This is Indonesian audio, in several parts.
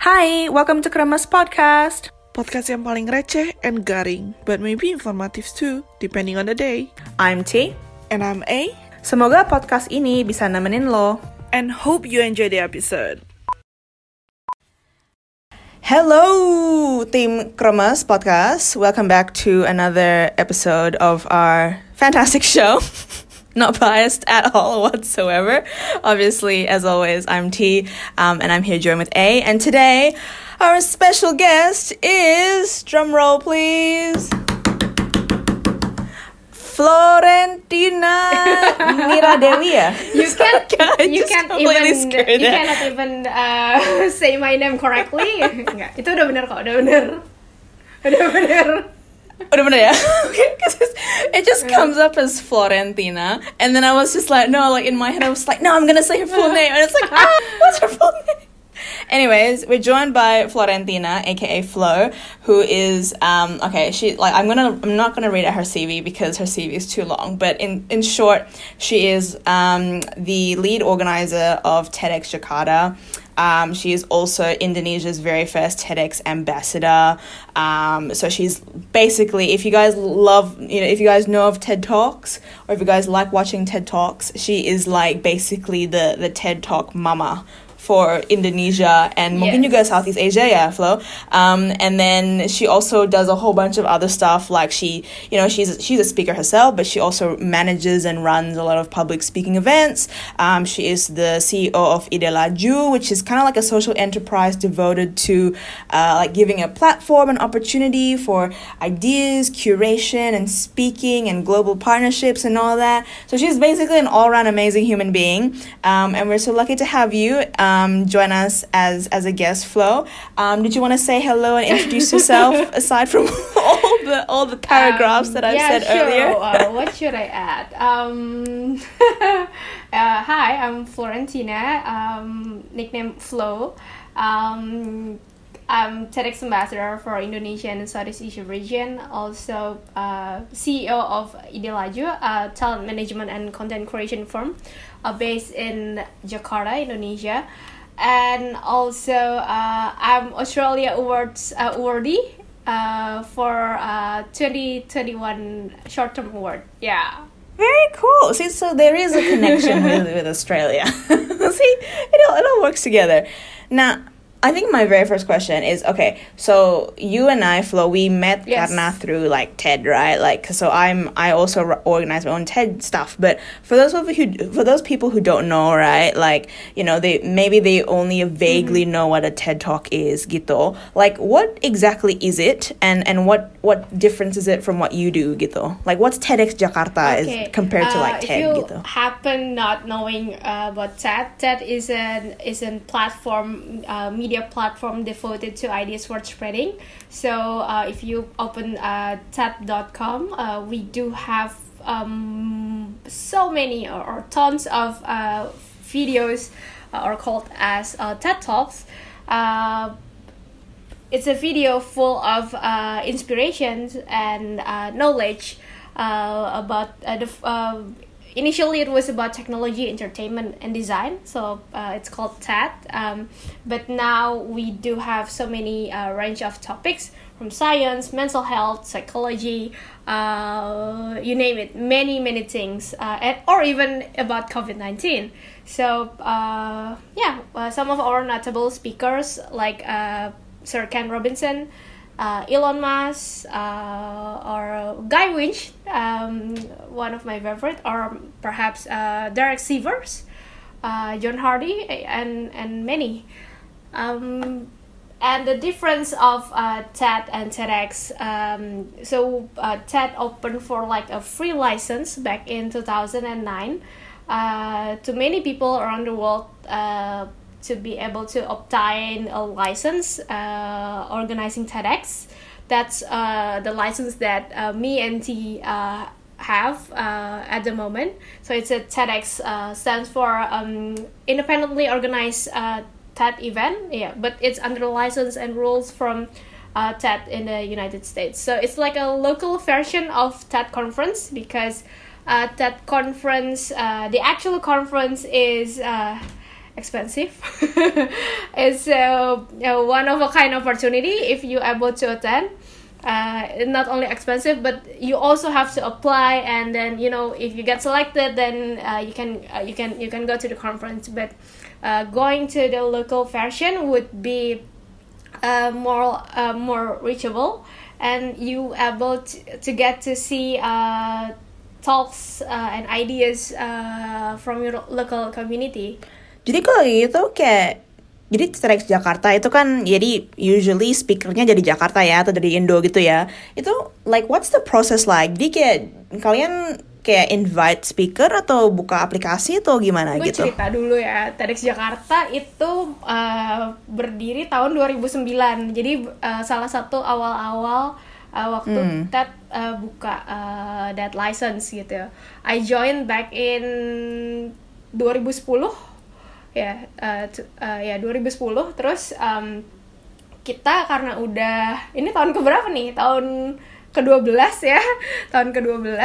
Hai, welcome to Kremes Podcast. Podcast yang paling receh and garing, but maybe informative too, depending on the day. I'm T. And I'm A, Semoga podcast ini bisa nemenin lo. and hope you enjoy the episode. Hello, Team Kremes Podcast. Welcome back to another episode of our fantastic show. Not biased at all whatsoever. Obviously, as always, I'm T, um, and I'm here joined with A. And today, our special guest is drum roll, please. Florentina Miradewi ya? you can't you can't even you cannot even uh, say my name correctly Enggak, itu udah bener kok udah bener udah bener Udah bener ya? Okay, 'cause it just comes up as Florentina, and then I was just like, no, like in my head I was like, no, I'm gonna say her full name, and it's like, ah, what's her full name? Anyways, we're joined by Florentina, aka Flo, who is um okay. She like I'm gonna I'm not gonna read out her CV because her CV is too long. But in in short, she is um the lead organizer of TEDx Jakarta. Um, she is also Indonesia's very first TEDx ambassador. Um, so she's basically, if you guys love, you know, if you guys know of TED Talks or if you guys like watching TED Talks, she is like basically the the TED Talk mama for Indonesia and mungkin Yes. juga Southeast Asia ya Flo. Um, and then she also does a whole bunch of other stuff like she, you know, she's she's a speaker herself, but she also manages and runs a lot of public speaking events. Um, she is the CEO of Ide Laju, which is kind of like a social enterprise devoted to uh, like giving a platform and opportunity for ideas, curation, and speaking and global partnerships and all that. So she's basically an all-around amazing human being, um, and we're so lucky to have you um, join us as as a guest, Flo. Um, did you want to say hello and introduce yourself aside from all the all the paragraphs Um, that I yeah, said sure. earlier? uh, what should I add um uh, hi I'm Florentina um nickname Flo um I'm TEDx ambassador for Indonesia and Southeast Asia region. Also, uh, CEO of Ide Laju, a talent management and content creation firm based in Jakarta, Indonesia. And also, uh, I'm Australia Awards uh, awardee uh, for uh, 2021 short term award. Yeah. Very cool. See, so there is a connection with, with Australia. See, it all, it all works together. Now, I think my very first question is okay. So you and I, Flo, we met Yes. Karna through like TED, right? Like, so I'm I also r- organize my own TED stuff. But for those of you, who, for those people who don't know, right? Like, you know, they maybe they only vaguely know what a TED Talk is, Gito. Like, what exactly is it, and and what what difference is it from what you do, Gito? Like, what's TEDx Jakarta is compared to uh, like if TED, you gitu? happen not knowing uh, about TED, TED is an is a platform, uh, media platform devoted to ideas worth spreading. So uh, if you open uh, uh, we do have um, so many or, or tons of uh, videos, uh, called as uh, TED Talks. Uh, it's a video full of uh, inspirations and uh, knowledge uh, about uh, the uh, initially it was about technology entertainment and design so uh, it's called TED um, but now we do have so many uh, range of topics from science mental health psychology uh, you name it many many things uh, and, or even about COVID-19 so uh, yeah uh, some of our notable speakers like Sir Ken Robinson, Elon Musk, or Guy Winch, um, one of my favorite, or perhaps uh, Derek Sievers, uh, John Hardy, and and many. Um, and the difference of uh, TED and TEDx, um, so uh, TED opened for like a free license back in 2009 uh, to many people around the world uh, to be able to obtain a license uh, organizing TEDx. That's uh, the license that uh, me and T uh, have uh, at the moment. So it's a TEDx uh, stands for um, independently organized uh, TED event. Yeah, but it's under license and rules from TED in the United States. So it's like a local version of TED conference because TED conference, the actual conference is expensive. it's a, uh, one of a kind opportunity if you able to attend. Uh, not only expensive, but you also have to apply, and then you know if you get selected, then uh, you can uh, you can you can go to the conference. But uh, going to the local fashion would be uh, more uh, more reachable, and you able to, to get to see talks and ideas from your local community. Jadi kalau kayak gitu kayak jadi TEDx Jakarta itu kan jadi usually speakernya jadi Jakarta ya atau dari Indo gitu ya. Itu like what's the process like? Jadi kayak kalian kayak invite speaker atau buka aplikasi atau gimana Gue gitu? cerita dulu ya, TEDx Jakarta itu uh, berdiri tahun 2009. Jadi uh, salah satu awal-awal uh, waktu Hmm. TED uh, buka uh, that license gitu. I joined back in 2010 ya, uh, uh, ya 2010. Terus um, kita karena udah ini tahun keberapa nih? Tahun ke-12 ya, tahun ke-12.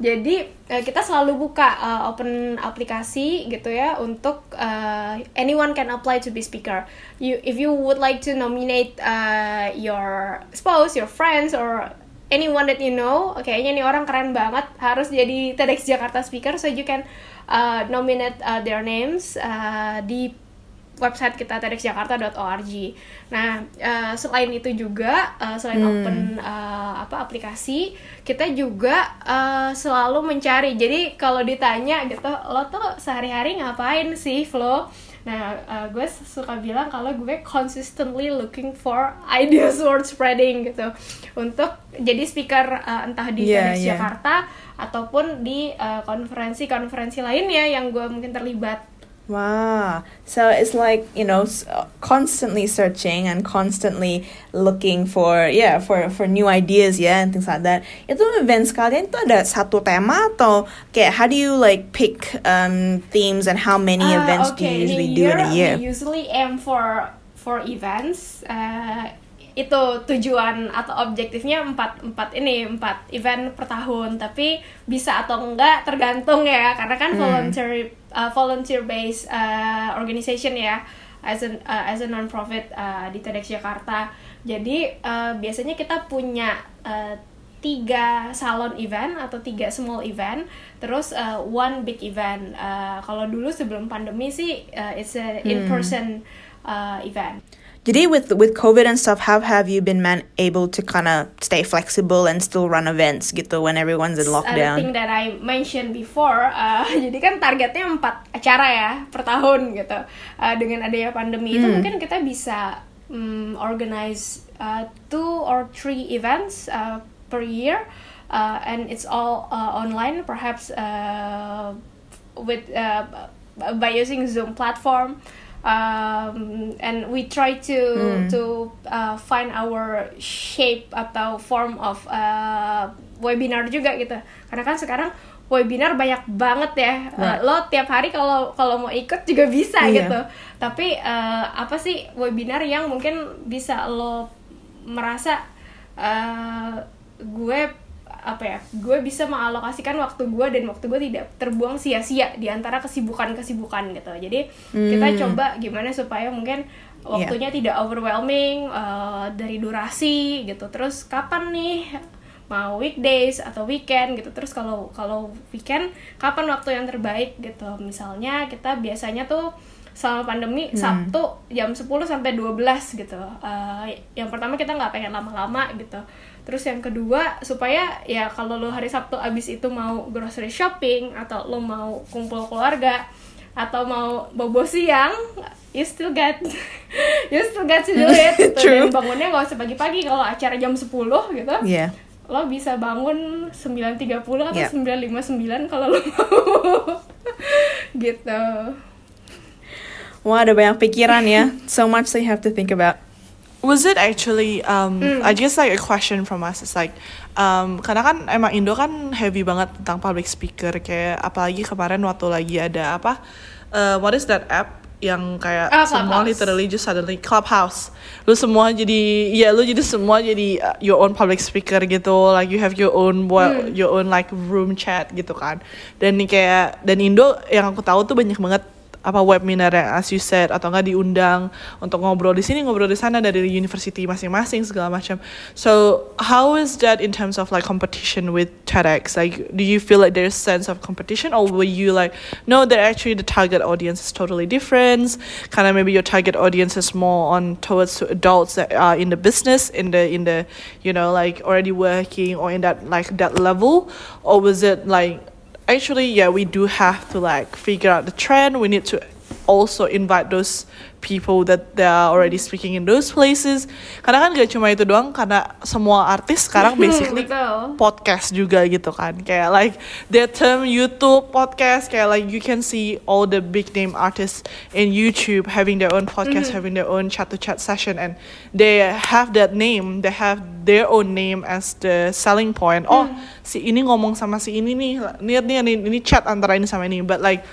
Jadi eh, kita selalu buka eh, open aplikasi gitu ya untuk eh, anyone can apply to be speaker. You if you would like to nominate eh, your spouse, your friends or anyone that you know, kayaknya nih orang keren banget harus jadi TEDx Jakarta speaker so you can uh, nominate uh, their names uh, di website kita tedxjakarta.org. Nah, uh, selain itu juga uh, selain open uh, apa aplikasi, kita juga uh, selalu mencari. Jadi kalau ditanya gitu, lo tuh sehari-hari ngapain sih, Flo? Nah, uh, gue suka bilang kalau gue consistently looking for ideas worth spreading gitu untuk jadi speaker uh, entah di Yeah, TEDx yeah. Jakarta ataupun di uh, konferensi-konferensi lainnya yang gue mungkin terlibat. Wow. So it's like, you know, constantly searching and constantly looking for, yeah, for for new ideas, yeah, and things like that. Itu events kalian itu ada satu tema atau kayak how do you like pick um, themes and how many Ah, events do you usually In do in a year? We usually aim for for events. Uh, itu tujuan atau objektifnya empat empat ini empat event per tahun. Tapi bisa atau enggak tergantung ya karena kan Hmm. volunteer uh, volunteer based uh, organization ya as a uh, as a non profit uh, di TEDx Jakarta. Jadi uh, biasanya kita punya uh, tiga salon event atau tiga small event. Terus uh, one big event. Uh, kalau dulu sebelum pandemi sih uh, it's a in person uh, event Jadi with with COVID and stuff, how have you been man able to kind of stay flexible and still run events gitu when everyone's in Other thing lockdown? that I mentioned before, uh, jadi kan targetnya empat acara ya per tahun gitu. Uh, dengan adanya pandemi itu Hmm. mungkin kita bisa um, organize uh, two or three events uh, per year, uh, and it's all uh, online, perhaps uh, with uh, by using Zoom platform. Um, and we try to to uh, find our shape atau form of uh, webinar juga gitu karena kan sekarang webinar banyak banget ya Uh, Right. lo tiap hari kalau kalau mau ikut juga bisa Iya. gitu tapi uh, apa sih webinar yang mungkin bisa lo merasa uh, gue apa ya gue bisa mengalokasikan waktu gue dan waktu gue tidak terbuang sia-sia di antara kesibukan-kesibukan gitu. Jadi kita coba gimana supaya mungkin waktunya tidak overwhelming uh, dari durasi gitu. Terus kapan nih mau weekdays atau weekend gitu. Terus kalau kalau weekend kapan waktu yang terbaik gitu. Misalnya kita biasanya tuh selama pandemi Sabtu jam 10 sampai 12 gitu Uh, yang pertama kita nggak pengen lama-lama gitu terus yang kedua supaya ya kalau lo hari Sabtu abis itu mau grocery shopping atau lo mau kumpul keluarga atau mau bobo siang you still get you still get to do it gitu. Dan bangunnya nggak usah pagi-pagi kalau acara jam 10 gitu Yeah. lo bisa bangun 9.30 atau Yeah. 9.59 kalau lo mau gitu Wah, ada banyak pikiran ya. So much that you have to think about. Was it actually um I guess like a question from us. Is like um karena kan emang Indo kan heavy banget tentang public speaker. Kayak apalagi kemarin waktu lagi ada apa uh, what is that app yang kayak Ah, semua Clubhouse. literally just suddenly clubhouse. Lu semua jadi ya lu jadi semua jadi uh, your own public speaker gitu. Like you have your own well, your own like room chat gitu kan. Dan kayak dan Indo yang aku tahu tuh banyak banget apa webinar as you said atau enggak diundang untuk ngobrol di sini ngobrol di sana dari university masing-masing segala macam. So how is that in terms of like competition with TEDx? Like do you feel like there's sense of competition or were you like no that actually the target audience is totally different? Kind of maybe your target audience is more on towards to adults that are in the business in the in the you know like already working or in that like that level or was it like actually yeah we do have to like figure out the trend. We need to also invite those people that they are already speaking in those places. Karena kan gak cuma itu doang karena semua artis sekarang basically podcast juga gitu kan. Kayak like their term YouTube podcast kayak like you can see all the big name artists in YouTube having their own podcast having their own chat to chat session and they have that name they have their own name as the selling point. Oh si ini ngomong sama si ini nih lihat nih ini, ini chat antara ini sama ini. But like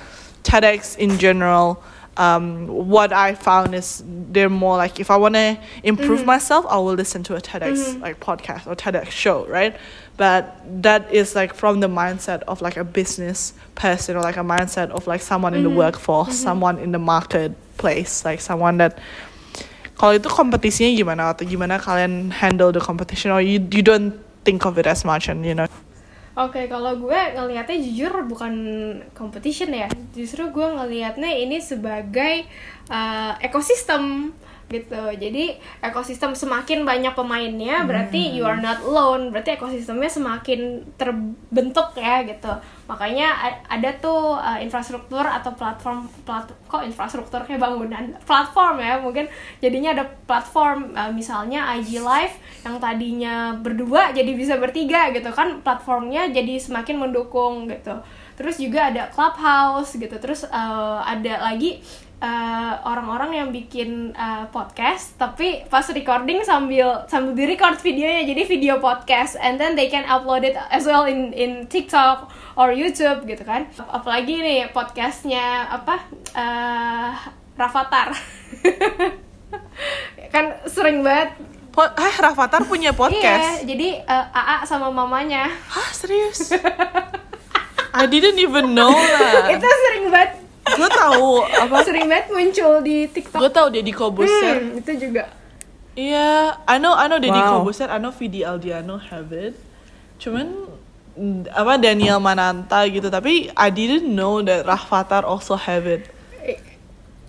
TEDx in general um, what I found is they're more like if I want to improve mm-hmm. myself, I will listen to a TEDx mm-hmm. like podcast or TEDx show, right? But that is like from the mindset of like a business person or like a mindset of like someone in the mm-hmm. workforce, someone in the marketplace, like someone that kalau itu kompetisinya gimana? Atau gimana kalian handle the competition? Or you you don't think of it as much and you know Oke, kalau gue ngelihatnya jujur bukan competition ya. Justru gue ngelihatnya ini sebagai uh, ekosistem gitu. Jadi ekosistem semakin banyak pemainnya, berarti you are not alone. Berarti ekosistemnya semakin terbentuk ya gitu. Makanya ada tuh uh, infrastruktur atau platform plat kok infrastruktur kayak bangunan platform ya mungkin jadinya ada platform uh, misalnya IG Live yang tadinya berdua jadi bisa bertiga gitu kan platformnya jadi semakin mendukung gitu terus juga ada Clubhouse gitu terus uh, ada lagi uh, orang-orang yang bikin uh, podcast tapi pas recording sambil sambil di record videonya jadi video podcast and then they can upload it as well in in TikTok or YouTube gitu kan. Ap- apalagi nih podcastnya apa uh, Rafathar. Kan sering banget. Po eh Rafathar punya podcast? iya jadi uh, AA sama mamanya. Hah serius? I didn't even know lah itu sering banget gue tahu apa sering banget muncul di TikTok gue tahu Deddy Kobuser Hmm, itu juga Iya, I know, I know Deddy Wow. Kobuser, I know Vidi Aldiano have it. Cuman mm, apa Daniel Mananta gitu, tapi I didn't know that Rahfatar also have it.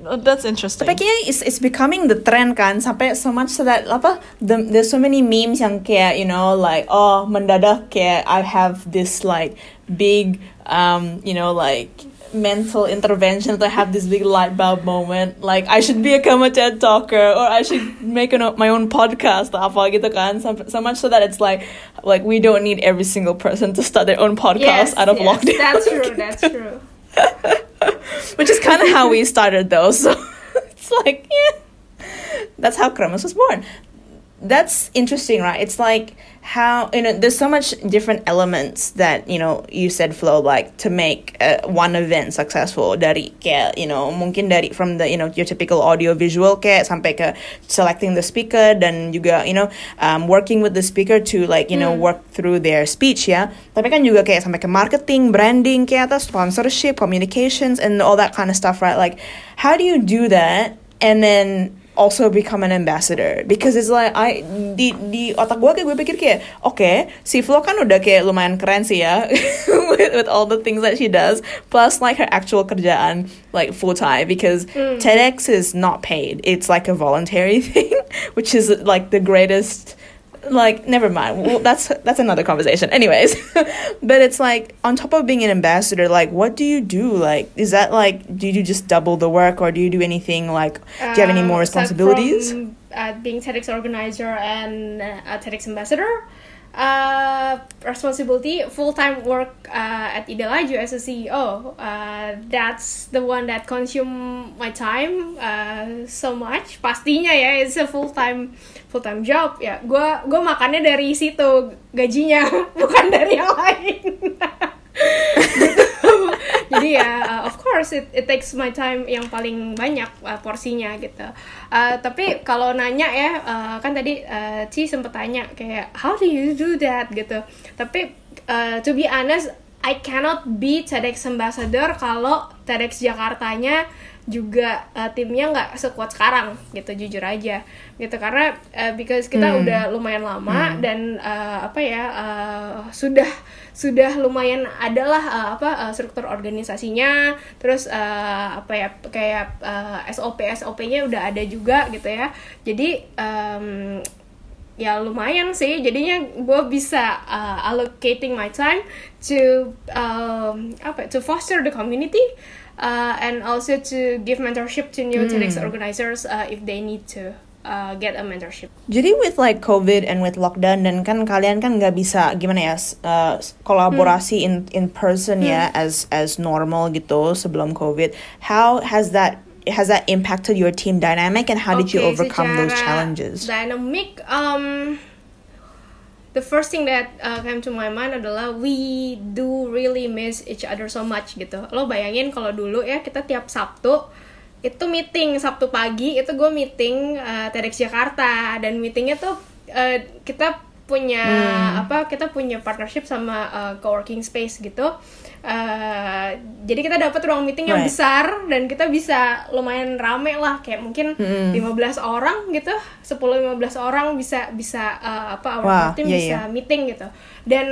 Oh, that's interesting. Tapi kayaknya it's, it's becoming the trend kan sampai so much so that apa the, there's so many memes yang kayak you know like oh mendadak kayak I have this like big um you know like mental intervention to have this big light bulb moment. Like I should become a TED talker or I should make an, my own podcast. Apa gitu kan. So, so much so that it's like like we don't need every single person to start their own podcast out of lockdown. That's true that's true. Which is kind of how we started though so it's like yeah. That's how Kremes was born that's interesting right? It's like how you know there's so much different elements that you know you said flow like to make uh, one event successful. Dari kayak you know mungkin dari from the you know your typical audio visual kayak sampai ke selecting the speaker dan juga you know um, working with the speaker to like you know work through their speech ya. Tapi kan juga kayak sampai ke marketing branding kayak atau sponsorship communications and all that kind of stuff right? Like how do you do that? And then also become an ambassador. Because it's like I di di otak gue kayak gue pikir kayak oke si Flo kan udah kayak lumayan keren sih ya with, with all the things that she does plus like her actual kerjaan like full time because hmm. TEDx is not paid. It's like a voluntary thing which is like the greatest like never mind. Well, that's that's another conversation. Anyways but it's like on top of being an ambassador like what do you do? Like is that like do you just double the work or do you do anything? Like do you have any more Uh, responsibilities? from, uh, being TEDx organizer and uh, a TEDx ambassador, uh, responsibility full time work uh, at Ida Laju as a CEO. Uh, that's the one that consume my time uh, so much. Pastinya ya, it's a full time full time job. Ya, gua gua makannya dari situ gajinya, bukan dari yang lain. jadi ya uh, of course it, it takes my time yang paling banyak uh, porsinya gitu Uh, tapi kalau nanya ya uh, kan tadi uh, Ci sempet tanya kayak how do you do that gitu tapi uh, to be honest I cannot be TEDx ambassador kalau TEDx Jakartanya juga uh, timnya nggak sekuat sekarang gitu jujur aja. Gitu karena uh, because kita Hmm. udah lumayan lama dan uh, apa ya uh, sudah sudah lumayan adalah uh, apa uh, struktur organisasinya. Terus uh, apa ya kayak uh, SOP SOP-nya udah ada juga gitu ya. Jadi um, ya lumayan sih. Jadinya gue bisa uh, allocating my time to um, apa to foster the community uh, and also to give mentorship to new TEDx organizers uh, if they need to uh, get a mentorship. Jadi with like COVID and with lockdown dan kan kalian kan nggak bisa gimana ya uh, kolaborasi in in person ya as as normal gitu sebelum COVID. How has that has that impacted your team dynamic and how did you overcome those challenges? Dynamic, um, the first thing that uh, came to my mind adalah we do really miss each other so much gitu. Lo bayangin kalau dulu ya kita tiap Sabtu itu meeting Sabtu pagi itu gue meeting uh, TEDx Jakarta dan meetingnya tuh uh, kita punya apa kita punya partnership sama uh, coworking space gitu Uh, jadi kita dapat ruang meeting yang Right. besar dan kita bisa lumayan rame lah kayak mungkin 15 orang gitu 10-15 orang bisa bisa uh, apa our Wah, team iya, bisa iya. meeting gitu dan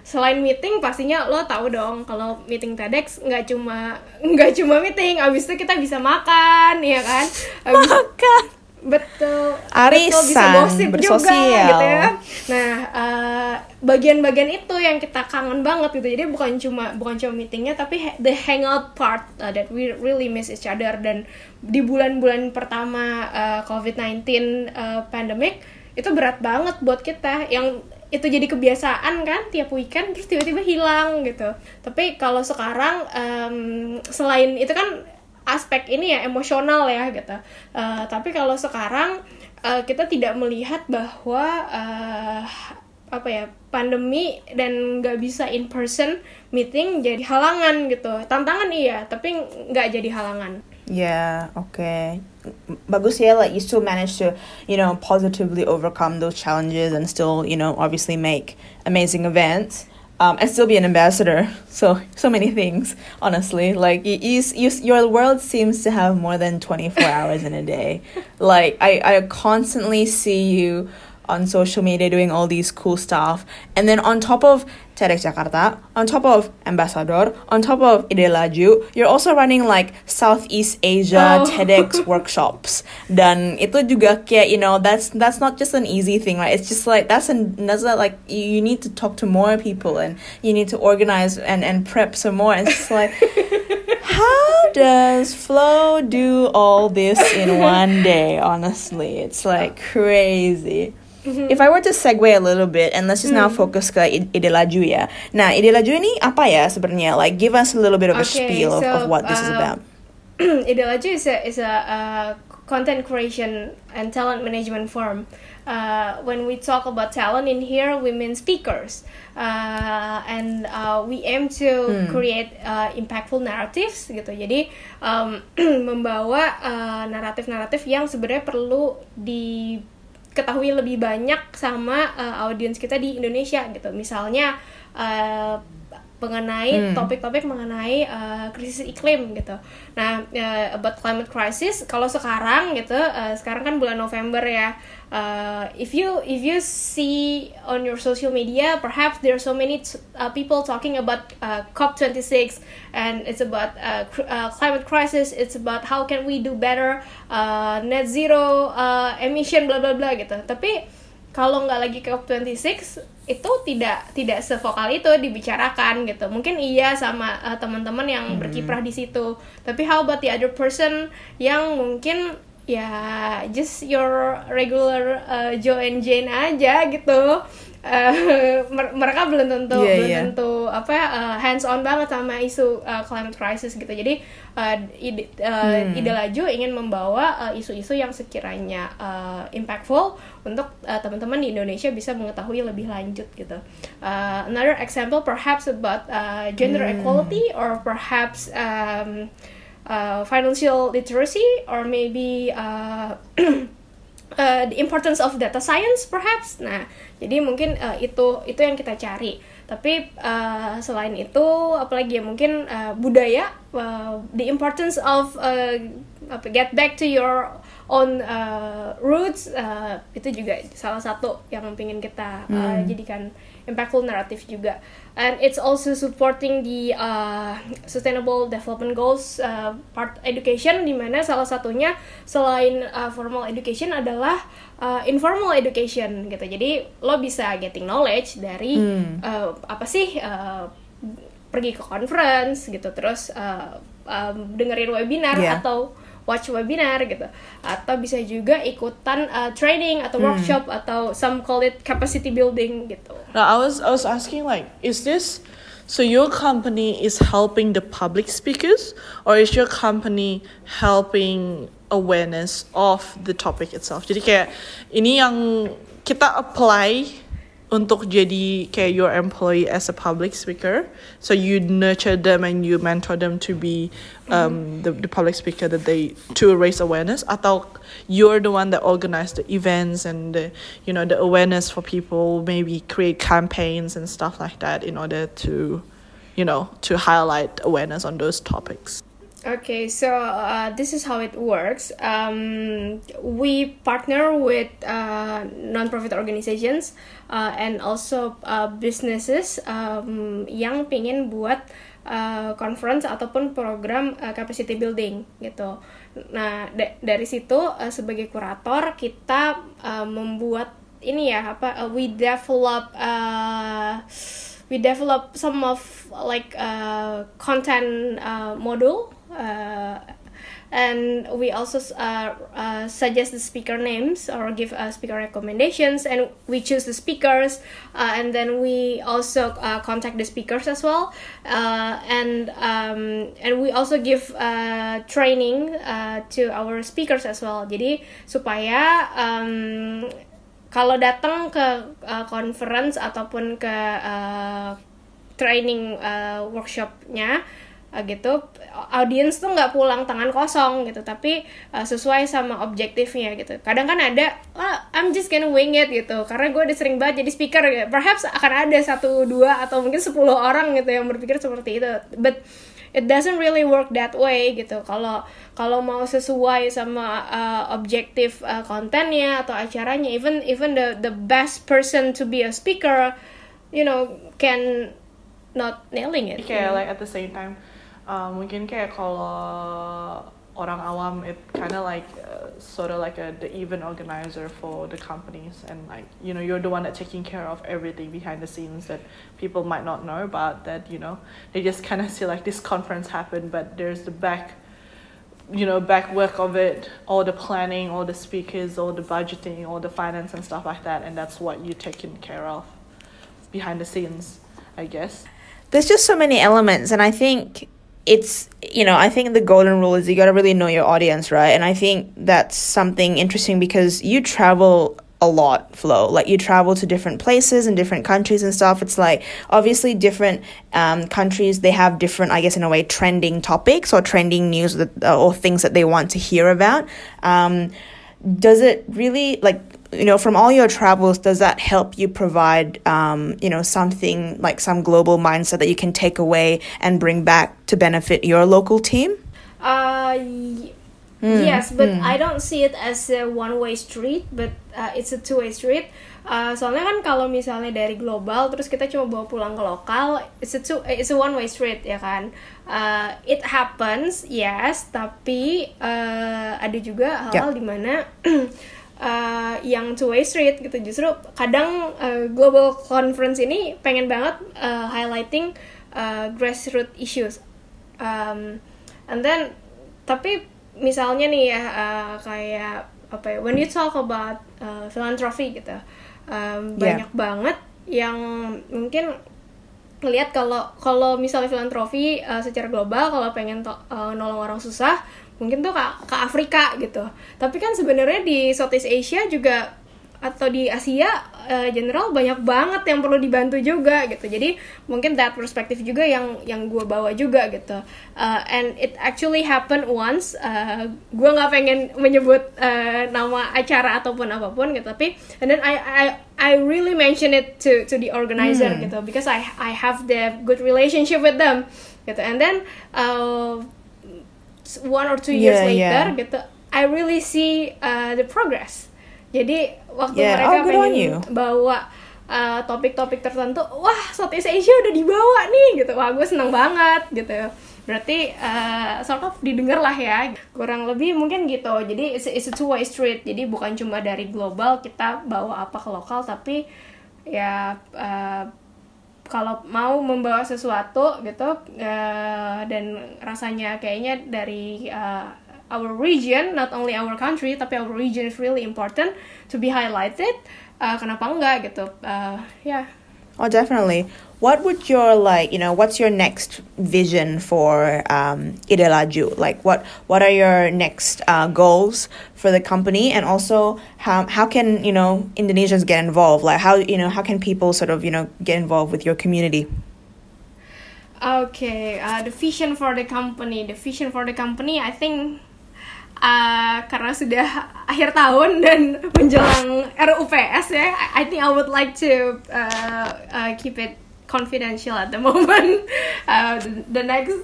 selain meeting pastinya lo tahu dong kalau meeting TEDx nggak cuma nggak cuma meeting abis itu kita bisa makan ya kan abis, Makan. Betul. Arisan, betul bisa gosip juga bersosial. gitu ya. Nah eh, bagian-bagian itu yang kita kangen banget gitu. Jadi bukan cuma bukan cuma meetingnya tapi the hangout part uh, that we really miss each other. Dan di bulan-bulan pertama uh, COVID-19 uh, pandemic itu berat banget buat kita. Yang itu jadi kebiasaan kan tiap weekend terus tiba-tiba hilang gitu. Tapi kalau sekarang em, selain itu kan aspek ini ya emosional ya gitu Eh, tapi kalau sekarang eh, kita tidak melihat bahwa eh, apa ya pandemi dan nggak bisa in person meeting jadi halangan gitu tantangan iya tapi nggak jadi halangan Yeah, okay. Bagus ya, like you still manage to, you know, positively overcome those challenges and still, you know, obviously make amazing events. Um, and still be an ambassador. So so many things, honestly. Like you, you, you, your world seems to have more than twenty four hours in a day. Like I, I constantly see you on social media doing all these cool stuff. And then on top of TEDx Jakarta, on top of Ambassador, on top of Ide Laju, you're also running like Southeast Asia Oh. TEDx workshops. Dan itu juga kayak, you know, that's that's not just an easy thing, right? It's just like that's an that's not like you, need to talk to more people and you need to organize and, and prep some more. It's just like how does Flo do all this in one day? Honestly, it's like uh. crazy. If I were to segue a little bit and let's just now focus ke Ide Laju ya. Nah, Ide Laju ini apa ya sebenarnya? Like give us a little bit of a Okay, spiel of, of so, what this is uh, about. Ideology is a is a uh, content creation and talent management firm. Uh, when we talk about talent in here, we mean speakers, uh, and uh, we aim to create uh, impactful narratives gitu. Jadi um, membawa uh, naratif-naratif yang sebenarnya perlu diketahui lebih banyak sama uh, audiens kita di Indonesia gitu. Misalnya uh, mengenai topik-topik mengenai uh, krisis iklim gitu. Nah, uh, about climate crisis kalau sekarang gitu, uh, sekarang kan bulan November ya. Uh, if you if you see on your social media, perhaps there are so many uh, people talking about uh, COP26 and it's about uh, cr- uh, climate crisis. It's about how can we do better uh, net zero uh, emission bla bla bla gitu. Tapi kalau nggak lagi COP26 itu tidak tidak sevokal itu dibicarakan gitu. Mungkin iya sama uh, teman-teman yang berkiprah di situ. Tapi how about the other person yang mungkin ya just your regular uh, Joe and Jane aja gitu Eh, mer- mereka belum tentu Iya, belum iya. tentu apa uh, hands on banget sama isu uh, climate crisis gitu jadi uh, ide uh, ide laju ingin membawa uh, isu-isu yang sekiranya uh, impactful untuk uh, teman-teman di Indonesia bisa mengetahui lebih lanjut gitu Uh, another example perhaps about uh, gender equality or perhaps um, uh, financial literacy or maybe uh, uh, the importance of data science perhaps. Nah, jadi mungkin uh, itu itu yang kita cari. tapi uh, selain itu apalagi ya mungkin uh, budaya uh, the importance of uh, get back to your own uh, roots uh, itu juga salah satu yang ingin kita uh, Hmm. jadikan impactful narrative juga and it's also supporting the uh, sustainable development goals uh, part education di mana salah satunya selain uh, formal education adalah uh, informal education gitu jadi lo bisa getting knowledge dari Hmm. uh, apa sih uh, pergi ke conference gitu terus uh, um, dengerin webinar Yeah. atau watch webinar gitu. Atau bisa juga ikutan uh, training atau workshop atau some call it capacity building gitu. Now I was I was asking like, is this so your company is helping the public speakers, or is your company helping awareness of the topic itself? Jadi kayak ini yang kita apply untuk jadi kayak your employee as a public speaker. So you nurture them and you mentor them to be um, the, the public speaker that they to raise awareness. Atau you're the one that organize the events and the, you know the awareness for people. Maybe create campaigns and stuff like that in order to, you know, to highlight awareness on those topics. Okay, so uh, this is how it works. Um, we partner with uh, non-profit organizations uh, and also uh, businesses um, yang pingin buat uh, conference ataupun program uh, capacity building gitu. Nah da- dari situ uh, sebagai kurator kita uh, membuat ini ya apa? uh, we develop. Uh, we develop some of like uh, content uh, module uh, and we also uh, uh, suggest the speaker names or give uh, speaker recommendations and we choose the speakers uh, and then we also uh, contact the speakers as well. Uh, and um, and we also give training to our speakers as well. Jadi supaya um, kalau datang ke uh, conference ataupun ke uh, training uh, workshopnya uh, gitu. Audiens tuh nggak pulang tangan kosong gitu tapi uh, sesuai sama objektifnya gitu. Kadang kan ada ah, I'm just gonna wing it gitu. Karena gue udah sering banget jadi speaker ya. perhaps akan ada satu dua atau mungkin 10 orang gitu yang berpikir seperti itu. But it doesn't really work that way gitu. Kalau kalau mau sesuai sama uh, objektif uh, kontennya atau acaranya even even the the best person to be a speaker you know can not nailing it. Know? like at the same time uh, mungkin kayak kalau orang awam it kind of like uh, sort of like a the event organizer for the companies. And like you know you're the one that taking care of everything behind the scenes that people might not know about that you know. They just kind of see like this conference happened but there's the back you know back work of it all the planning all the speakers all the budgeting all the finance and stuff like that and that's what you're taking care of behind the scenes i guess. There's just so many elements and i think it's you know i think the golden rule is you got to really know your audience right? And i think that's something interesting because you travel a lot flow like you travel to different places and different countries and stuff. It's like obviously different um, countries they have different i guess in a way trending topics or trending news that, or things that they want to hear about. Um, does it really like you know from all your travels does that help you provide um, you know something like some global mindset that you can take away and bring back to benefit your local team Uh, y- yes, but I don't see it as a one-way street, but uh, it's a two-way street. Uh, soalnya kan kalau misalnya dari global terus kita cuma bawa pulang ke lokal, it's a two, it's a one-way street ya kan. Uh, it happens, yes, tapi uh, ada juga hal-hal di mana uh, yang two-way street gitu. Justru kadang uh, global conference ini pengen banget uh, highlighting uh, grassroots issues. Um, and then tapi misalnya nih ya uh, kayak apa ya when you talk about uh, philanthropy gitu um, Yeah. banyak banget yang mungkin ngelihat kalau kalau misalnya filantropi uh, secara global kalau pengen to- uh, nolong orang susah mungkin tuh ke, ke Afrika gitu. Tapi kan sebenarnya di Southeast Asia juga atau di Asia uh, general banyak banget yang perlu dibantu juga gitu. Jadi mungkin that perspektif juga yang yang gue bawa juga gitu. Uh, and it actually happened once. Uh, gue nggak pengen menyebut uh, nama acara ataupun apa pun gitu. Tapi and then I I I really mention it to to the organizer Hmm. gitu. Because I I have the good relationship with them gitu. And then uh, one or two years Yeah, later yeah. gitu I really see uh, the progress. Jadi waktu Yeah, mereka oh, pengen you. bawa uh, topik-topik tertentu wah Southeast Asia udah dibawa nih gitu. Wah gue seneng banget gitu. Berarti uh, sort of didengar lah ya kurang lebih mungkin gitu. Jadi it's, it's a two way street. Jadi bukan cuma dari global kita bawa apa ke lokal tapi ya uh, kalau mau membawa sesuatu gitu uh, dan rasanya kayaknya dari uh, our region not only our country tapi our region is really important to be highlighted uh, kenapa enggak gitu uh, ya Oh, definitely. What would your like, you know, what's your next vision for um, Ide Laju? Like, what what are your next uh, goals for the company, and also how how can you know Indonesians get involved? Like, how you know how can people sort of you know get involved with your community? Okay, uh, the vision for the company, the vision for the company, I think uh, karena sudah akhir tahun dan menjelang RUPS ya, I think I would like to uh, uh, keep it confidential at the moment. Uh, the, the next,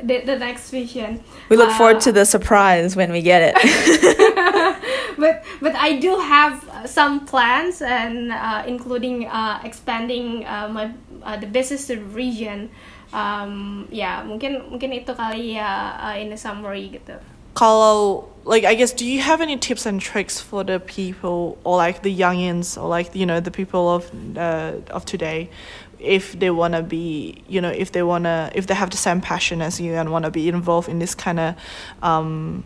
the, the next vision. We look forward Uh, to the surprise when we get it. but but I do have some plans and uh, including uh, expanding uh, my uh, the business to the region. Um, ya mungkin mungkin itu kali ya uh, in a summary gitu. Kalau like I guess do you have any tips and tricks for the people or like the youngins or like you know the people of uh, of today if they want to be you know if they want to if they have the same passion as you and want to be involved in this kind of um,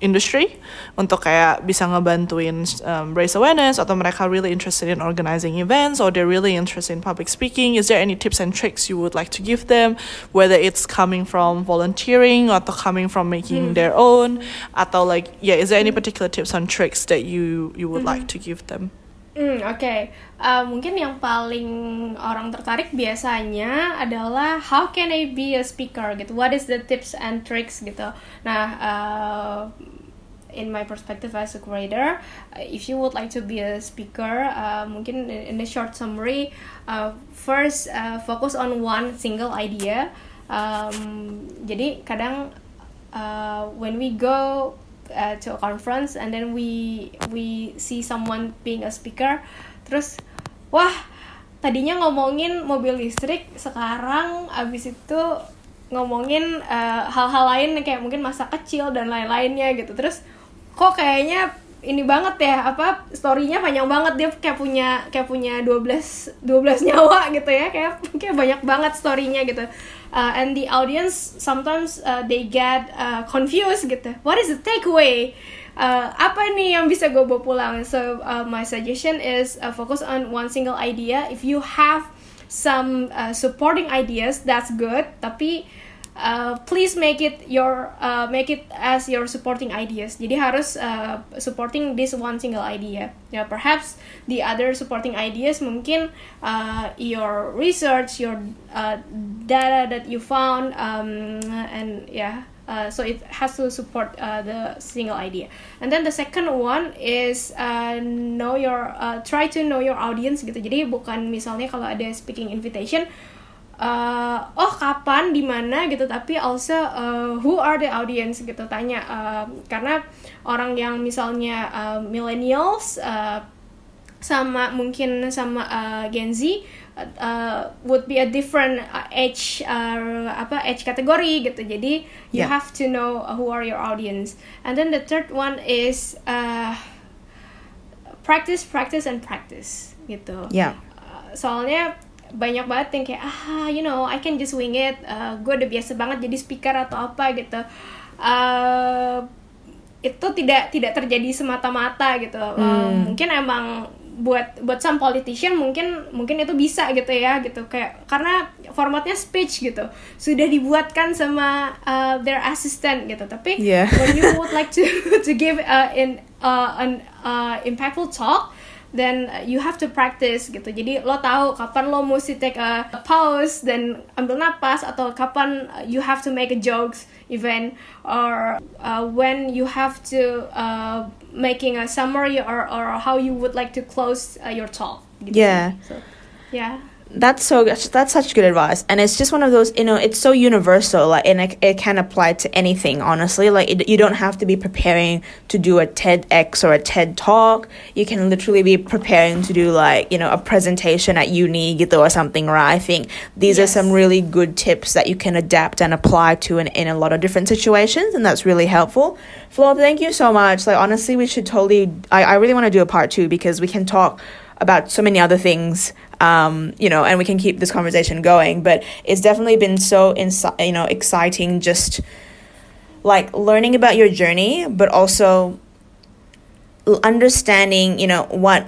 industry untuk kayak bisa ngebantuin um, raise awareness atau mereka really interested in organizing events or they're really interested in public speaking. Is there any tips and tricks you would like to give them? Whether it's coming from volunteering atau coming from making their own atau like yeah is there any particular tips and tricks that you you would like to give them Hmm, Oke, Uh, mungkin yang paling orang tertarik biasanya adalah how can I be a speaker gitu. What is the tips and tricks gitu. Nah, uh, in my perspective as a creator, uh, if you would like to be a speaker, uh, mungkin in in a short summary, uh, first uh, focus on one single idea. Um, jadi kadang uh, when we go uh, to a conference and then we we see someone being a speaker. Terus wah tadinya ngomongin mobil listrik sekarang abis itu ngomongin uh, hal-hal lain yang kayak mungkin masa kecil dan lain-lainnya gitu. Terus kok kayaknya ini banget ya apa storynya panjang banget. Dia kayak punya kayak punya 12 12 nyawa gitu ya. Kayak kayak banyak banget storynya gitu Uh, and the audience sometimes uh, they get uh, confused gitu. What is the takeaway? Uh, apa nih yang bisa gue bawa pulang? So uh, my suggestion is uh, focus on one single idea. If you have some uh, supporting ideas that's good. Tapi uh, please make it your uh, make it as your supporting ideas. Jadi harus uh, supporting this one single idea. Ya perhaps the other supporting ideas mungkin uh, your research your uh, data that you found um, and yeah uh, so it has to support uh, the single idea. And then the second one is uh, know your uh, try to know your audience gitu. Jadi bukan misalnya kalau ada speaking invitation uh, oh kapan di mana gitu tapi also uh, who are the audience gitu tanya uh, karena orang yang misalnya uh, millennials uh, sama mungkin sama uh, Gen Z uh, would be a different uh, age uh, apa age category gitu jadi you Yeah. have to know who are your audience and then the third one is uh, practice practice and practice gitu Yeah. Uh, soalnya banyak banget yang kayak ah you know I can just wing it. Uh, gue udah biasa banget jadi speaker atau apa gitu. Uh, itu tidak tidak terjadi semata-mata gitu. Uh, mungkin emang buat buat some politician mungkin mungkin itu bisa gitu ya gitu. Kayak karena formatnya speech gitu. Sudah dibuatkan sama uh, their assistant gitu. Tapi Yeah. when you would like to to give uh, in uh, an uh, impactful talk then you have to practice gitu. Jadi lo tahu kapan lo mesti take a, pause dan ambil napas atau kapan you have to make a jokes event or uh, when you have to uh, making a summary or, or how you would like to close uh, your talk gitu Yeah. so yeah that's so that's such good advice. And it's just one of those you know it's so universal like and it, it can apply to anything honestly. Like it, you don't have to be preparing to do a tedx or a ted talk. You can literally be preparing to do like you know a presentation at uni or something right? I think these are some really good tips that you can adapt and apply to in, in a lot of different situations and that's really helpful. Flo thank you so much. Like honestly we should totally i, I really want to do a part two because we can talk about so many other things um, you know and we can keep this conversation going but it's definitely been so insi- you know exciting just like learning about your journey but also understanding you know what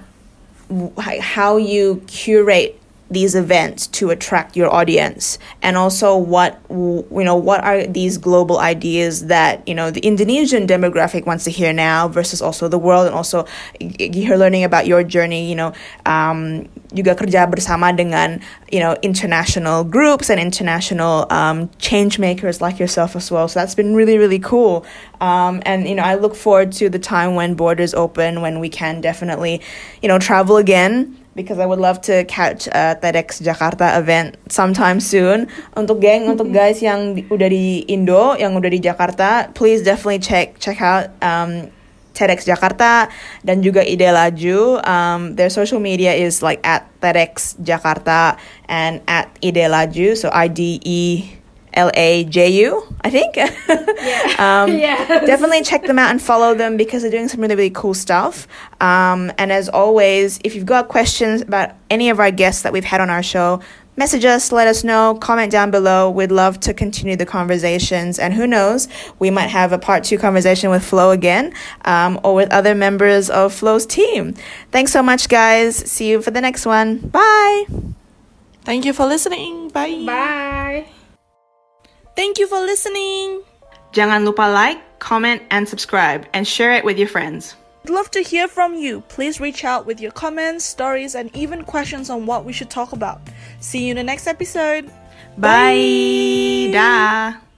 how you curate these events to attract your audience? And also what you know what are these global ideas that you know the Indonesian demographic wants to hear now versus also the world? And also you're learning about your journey you know um, juga kerja bersama dengan you know international groups and international um, change makers like yourself as well. So that's been really really cool. Um, and you know I look forward to the time when borders open when we can definitely you know travel again because I would love to catch a TEDx Jakarta event sometime soon. Untuk geng, untuk guys yang di- udah di Indo, yang udah di Jakarta, please definitely check check out um, TEDx Jakarta dan juga Ide Laju. Um, their social media is like at TEDx Jakarta and at Ide Laju, so I D E L A J U, I think. Yeah. um, Yes. Definitely check them out and follow them because they're doing some really, really cool stuff. Um, and as always, if you've got questions about any of our guests that we've had on our show, message us, let us know, comment down below. We'd love to continue the conversations. And who knows, we might have a part two conversation with Flo again um, or with other members of Flo's team. Thanks so much, guys. See you for the next one. Bye. Thank you for listening. Bye. bye Thank you for listening. Jangan lupa like, comment, and subscribe, and share it with your friends. I'd love to hear from you. Please reach out with your comments, stories, and even questions on what we should talk about. See you in the next episode. Bye. Dah.